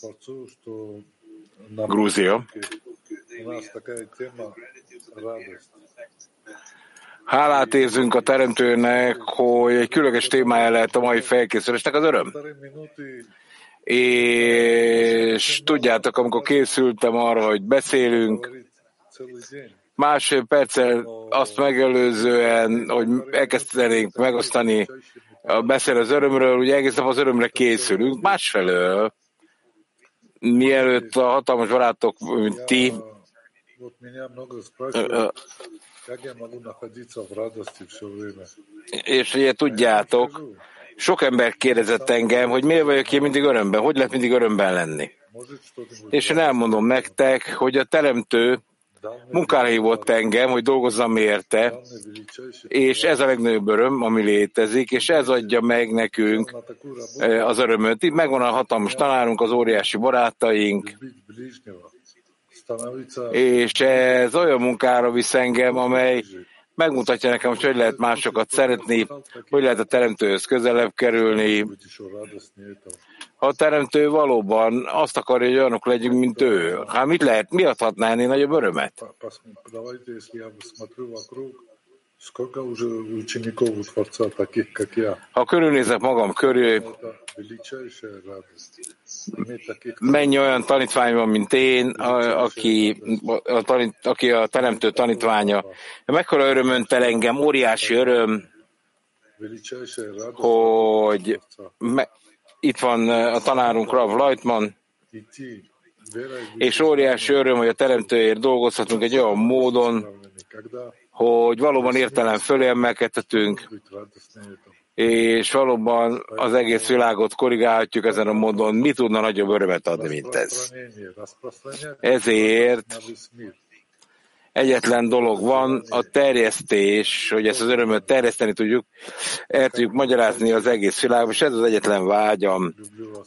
Творцу, что на Грузия. у нас такая тема радость. Hálát érzünk a Teremtőnek, hogy egy különleges témája lehet a mai felkészülésnek az öröm. Полторы минуты És tudjátok, amikor készültem arra, hogy beszélünk, говорит целый день. másfél perccel azt megelőzően, hogy elkezdenénk megosztani a beszél az örömről, ugye egész nap az örömre készülünk, másfelől, mielőtt a hatalmas barátok, mint ti, és ugye tudjátok, sok ember kérdezett engem, hogy miért vagyok én mindig örömben, hogy lehet mindig örömben lenni. És én elmondom nektek, hogy a teremtő munkára hívott engem, hogy dolgozzam érte, és ez a legnagyobb öröm, ami létezik, és ez adja meg nekünk e, az örömöt. Itt megvan a hatalmas tanárunk, az óriási barátaink, és ez olyan munkára visz engem, amely megmutatja nekem, hogy hogy lehet másokat szeretni, hogy lehet a teremtőhöz közelebb kerülni, a teremtő valóban azt akarja, hogy olyanok legyünk, mint ő. Hát mit lehet, mi adhatná ennél nagyobb örömet? Ha körülnézek magam körül, mennyi olyan tanítvány van, mint én, aki, a tanít, aki a teremtő tanítványa. Mekkora örömön tel engem, óriási öröm, hogy me, itt van eh, a tanárunk Rav Lajtman, és óriási öröm, hogy a teremtőért dolgozhatunk egy olyan módon, hogy valóban értelem fölé emelkedhetünk, és valóban az egész világot korrigálhatjuk ezen a módon. Mi tudna nagyobb örömet adni, mint ez? Ezért Egyetlen dolog van, a terjesztés, hogy ezt az örömöt terjeszteni tudjuk, el tudjuk magyarázni az egész világban, és ez az egyetlen vágyam,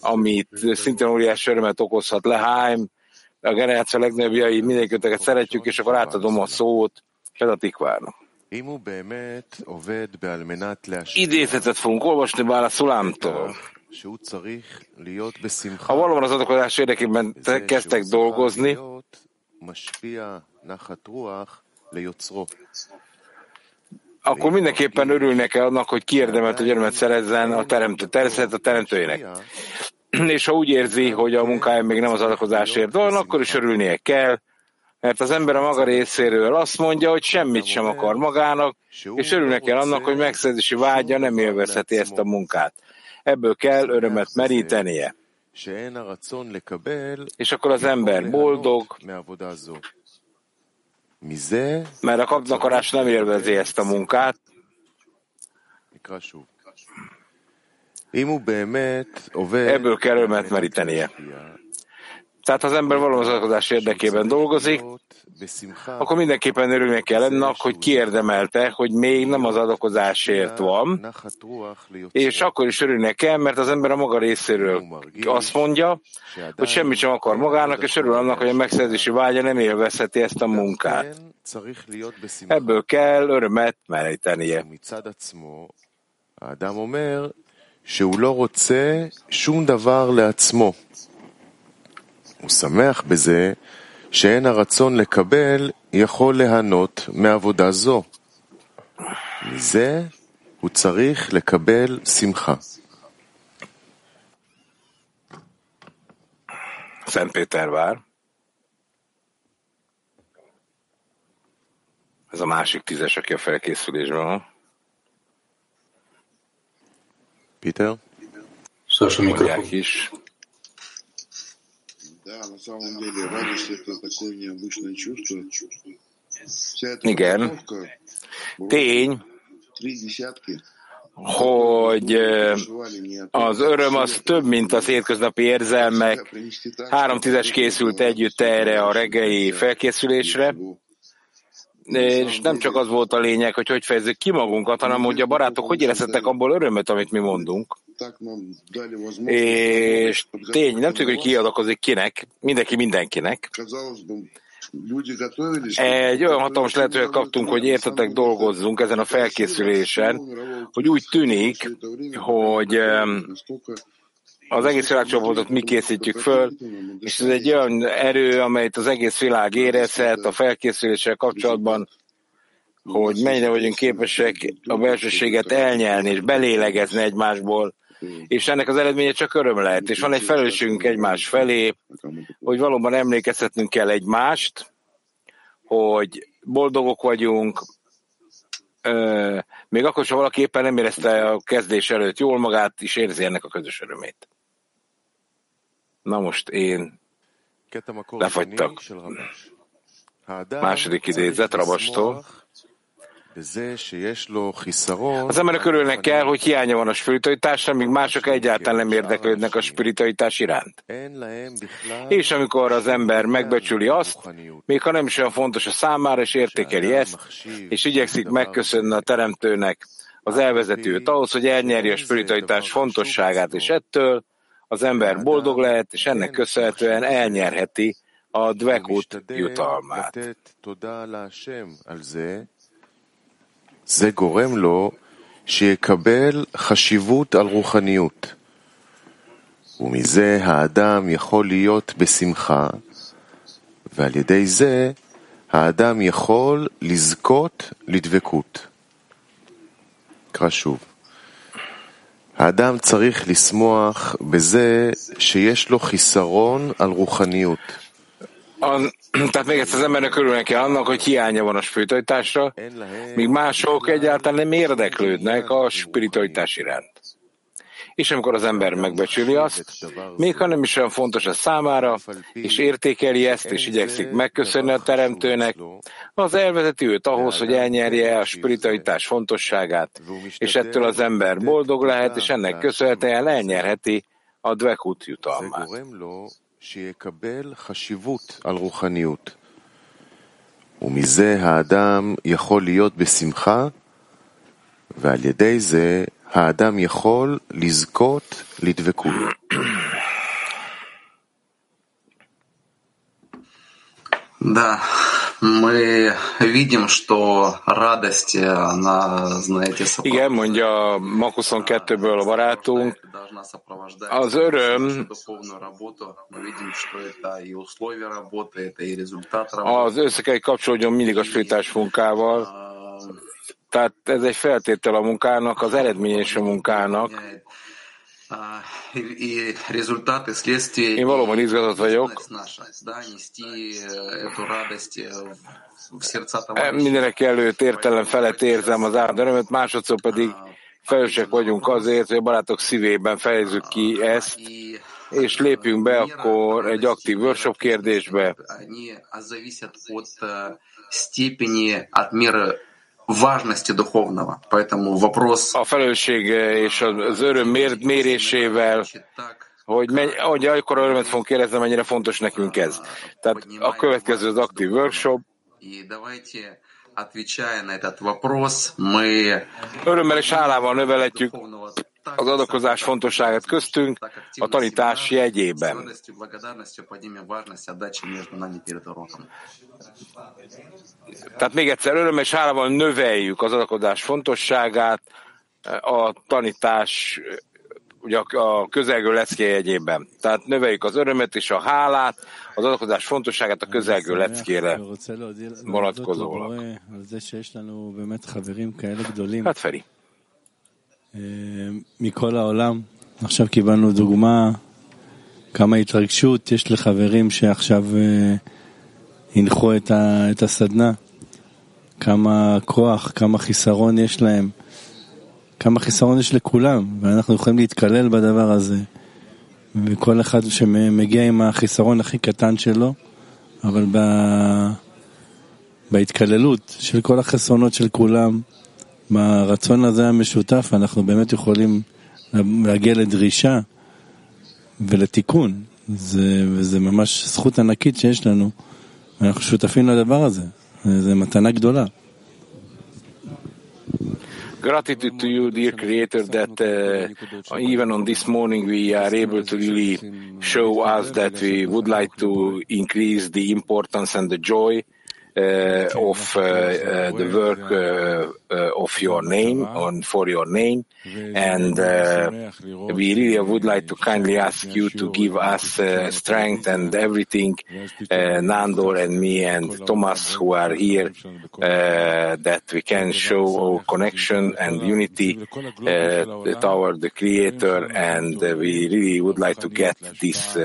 amit szintén óriási örömet okozhat Leheim, a generáció legnagyobbjai, mindenkiteket szeretjük, és akkor átadom a szót Pedatikvárnak. Idézetet fogunk olvasni bár a szulámtól. Ha valóban az adakozás érdekében kezdtek dolgozni, akkor mindenképpen örülnek el annak, hogy kiérdemelt a gyermet szerezzen a teremtő, tervezett a teremtőjének. És ha úgy érzi, hogy a munkája még nem az adakozásért van, akkor is örülnie kell, mert az ember a maga részéről azt mondja, hogy semmit sem akar magának, és örülnek kell annak, hogy megszerzési vágya nem élvezheti ezt a munkát. Ebből kell örömet merítenie. És akkor az ember boldog, mert a kapnakarás nem élvezi ezt a munkát. Ebből kell merítenie. Tehát az ember valóban az érdekében dolgozik, akkor mindenképpen örülnie kell ennek, hogy kiérdemelte, hogy még nem az adakozásért van, és akkor is örülnie kell, mert az ember a maga részéről azt mondja, hogy semmit sem akar magának, és örül annak, hogy a megszerzési vágya nem élvezheti ezt a munkát. Ebből kell örömet merítenie. האדם אומר שהוא לא רוצה שום דבר לעצמו. הוא שמח בזה שאין הרצון לקבל יכול ליהנות מעבודה זו. מזה הוא צריך לקבל שמחה. Szentpétervár. Ez a másik tízes, aki a felkészülésben van. Peter? Szoros a mikrofon. is. Igen. Tény, hogy az öröm az több, mint az hétköznapi érzelmek. Három tízes készült együtt erre a reggeli felkészülésre, és nem csak az volt a lényeg, hogy hogy fejezzük ki magunkat, hanem hogy a barátok hogy érezhettek abból örömet, amit mi mondunk. És tény, nem tudjuk, hogy ki adakozik kinek, mindenki mindenkinek. Egy olyan hatalmas lehetőséget kaptunk, hogy értetek, dolgozzunk ezen a felkészülésen, hogy úgy tűnik, hogy az egész világcsoportot mi készítjük föl, és ez egy olyan erő, amelyet az egész világ érezhet a felkészüléssel kapcsolatban, hogy mennyire vagyunk képesek a belsőséget elnyelni és belélegezni egymásból, Mm. és ennek az eredménye csak öröm lehet. És van egy felelősségünk egymás felé, hogy valóban emlékeztetnünk kell egymást, hogy boldogok vagyunk, még akkor, ha valaki éppen nem érezte a kezdés előtt jól magát, is érzi ennek a közös örömét. Na most én lefagytak. Második idézet Rabastól. Az emberek örülnek kell, hogy hiánya van a spiritualitásra, míg mások egyáltalán nem érdeklődnek a spiritualitás iránt. És amikor az ember megbecsüli azt, még ha nem is olyan fontos a számára, és értékeli ezt, és igyekszik megköszönni a teremtőnek az elvezetőt ahhoz, hogy elnyerje a spiritualitás fontosságát, és ettől az ember boldog lehet, és ennek köszönhetően elnyerheti a dvekut jutalmát. זה, גורם לו שיקבל חשיבות על רוחניות. ומזה האדם יכול להיות בשמחה, ועל ידי זה האדם יכול לזכות לדבקות. אקרא שוב. האדם צריך לשמוח בזה שיש לו חיסרון על רוחניות. Az, tehát még egyszer az embernek örülnek annak, hogy hiánya van a spiritualitásra, míg mások egyáltalán nem érdeklődnek a spiritualitás iránt. És amikor az ember megbecsüli azt, még ha nem is olyan fontos a számára, és értékeli ezt, és igyekszik megköszönni a teremtőnek, az elvezeti őt ahhoz, hogy elnyerje a spiritualitás fontosságát, és ettől az ember boldog lehet, és ennek köszönhetően elnyerheti a dvekut jutalmát. שיקבל חשיבות על רוחניות. ומזה האדם יכול להיות בשמחה, ועל ידי זה האדם יכול לזכות לדבקות. Да, мы видим, что радость, она, знаете, Igen, mondja Mak 22-ből a barátunk, должна сопровождать Az öröm- всю духовную работу. Мы видим, что это и условия работы, это и результат работы. az össze kell hogy kapcsolódjon mindig a spirituális munkával, А, tehát ez egy feltétel a munkának, az eredmény és a munkának. Én valóban izgatott vagyok. Mindenek előtt értelem felett érzem az áldörömet, másodszor pedig felelősek vagyunk azért, hogy a barátok szívében fejezzük ki ezt, és lépjünk be akkor egy aktív workshop kérdésbe Они зависят от э, степени, от меры важности духовного. Поэтому вопрос A felelősség és az öröm mér- mérésével звучит так, hogy, menny, hogy akkor örömet fogunk kérdezni, mennyire fontos nekünk ez. Tehát a következő az aktív workshop. Örömmel és hálával növeletjük az adakozás fontosságát köztünk a tanítás jegyében. Tehát még egyszer örömmel és hálával növeljük az adakozás fontosságát a tanítás ugye a közelgő lecke jegyében. Tehát növeljük az örömet és a hálát, az adakozás fontosságát a közelgő leckére vonatkozólag. Hát Feri. מכל העולם. עכשיו קיבלנו דוגמה כמה התרגשות יש לחברים שעכשיו הנחו את, ה, את הסדנה. כמה כוח, כמה חיסרון יש להם. כמה חיסרון יש לכולם, ואנחנו יכולים להתקלל בדבר הזה. וכל אחד שמגיע עם החיסרון הכי קטן שלו, אבל ב... בהתקללות של כל החסרונות של כולם, ברצון הזה המשותף, אנחנו באמת יכולים להגיע לדרישה ולתיקון. זה, וזה ממש זכות ענקית שיש לנו, ואנחנו שותפים לדבר הזה. זו מתנה גדולה. Gratitude to you, dear Creator, that uh, even on this morning we are able to really show us that we would like to increase the importance and the joy uh, Uh, of uh, uh, the work uh, uh, of your name and for your name. And we really would like to kindly ask you to give us strength and everything, Nandor and me and Thomas who are here, that we can show our connection and unity toward the Creator. And we really would like to get this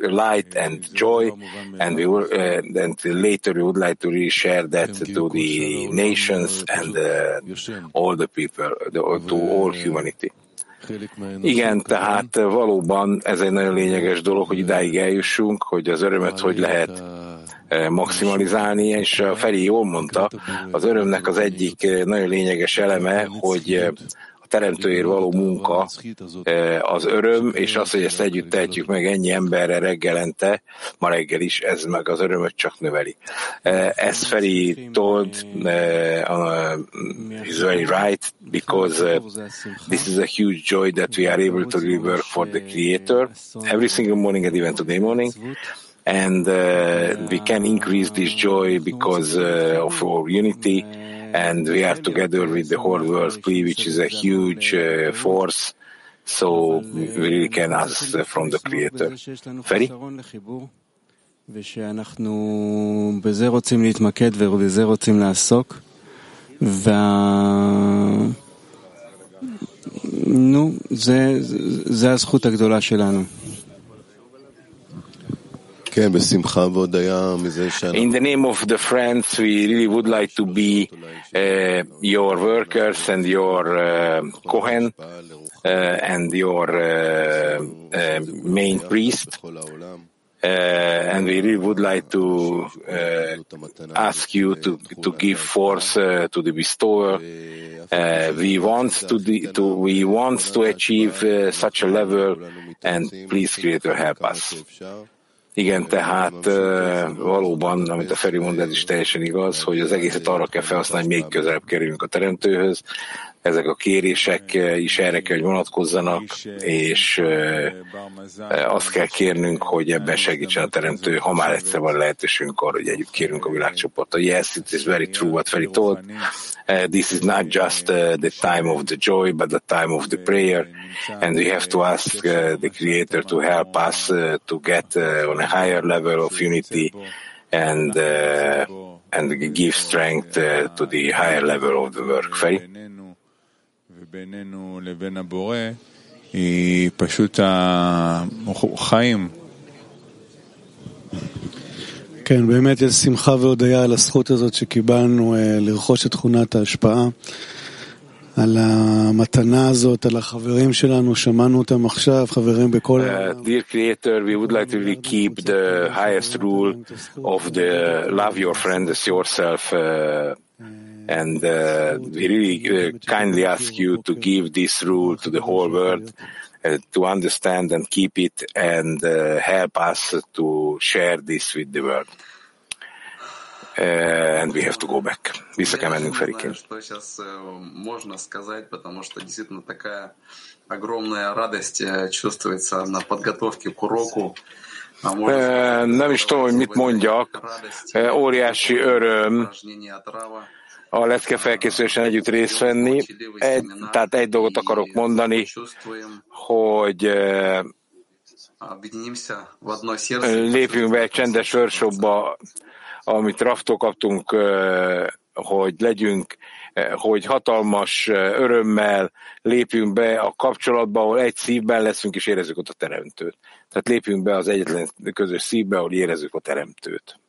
light and joy. And we will, and later we would like to share that to the nations and uh, all the people, the, to all humanity. Igen, tehát valóban ez egy nagyon lényeges dolog, hogy idáig eljussunk, hogy az örömet hogy lehet maximalizálni, és Feri jól mondta, az örömnek az egyik nagyon lényeges eleme, hogy teremtőért való munka az öröm, és az, hogy ezt együtt tehetjük meg ennyi emberre reggelente, ma reggel is, ez meg az örömöt csak növeli. Ez Feri told, uh, is very right, because uh, this is a huge joy that we are able to work for the Creator every single morning and even today morning. and uh, we can increase this joy because uh, of our unity and we are together with the whole world which is a huge uh, force. So we really can ask from the Creator. Feri? ושאנחנו בזה רוצים להתמקד ובזה רוצים לעסוק. וה... נו, זה, זה הזכות הגדולה שלנו. In the name of the friends, we really would like to be uh, your workers and your uh, Kohen uh, and your uh, uh, main priest. Uh, and we really would like to ask you to, to give force to the bestower. we want to, to, we want to achieve such a level, and please, Creator, help us. Igen, tehát valóban, amit a Feri mond, ez is teljesen igaz, hogy az egészet arra kell felhasználni, hogy még közelebb kerüljünk a Teremtőhöz. Ezek a kérések is erre kell, hogy vonatkozzanak, és azt kell kérnünk, hogy ebben segítsen a Teremtő, ha már egyszer van lehetőségünk arra, hogy együtt kérünk a világcsoporttal. Yes, it is very true what Feri told. Uh, this is not just uh, the time of the joy, but the time of the prayer. And we have to ask uh, the Creator to help us to get on a higher level of unity and and give strength to the higher level of the work. Feri? היא פשוט החיים. כן, באמת יש שמחה והודיה על הזכות הזאת שקיבלנו לרכוש את תכונת ההשפעה, על המתנה הזאת, על החברים שלנו, שמענו אותם עכשיו, חברים בכל... Uh, dear Creator, we would like to really keep the highest rule of the love your friend as yourself. Uh, and uh, we really uh, kindly ask you to give this rule to the whole world uh, to understand and keep it and uh, help us to share this with the world. Uh, and we have to go back. Vissza kell mennünk Я не Ферикén. знаю, что сейчас э, можно сказать, потому что действительно такая огромная радость э, чувствуется на подготовке к уроку. А можно Ö, сказать, Nem is tudom, hogy mit mondjak. радость, Ö, Óriási öröm упражнение отрава. a lecke felkészülésen együtt részt venni. Egy, tehát egy dolgot akarok mondani, hogy eh, lépjünk be egy csendes workshopba, amit raftól kaptunk, eh, hogy legyünk, eh, hogy hatalmas örömmel lépjünk be a kapcsolatba, ahol egy szívben leszünk és érezzük ott a teremtőt. Tehát lépjünk be az egyetlen közös szívbe, ahol érezzük a teremtőt.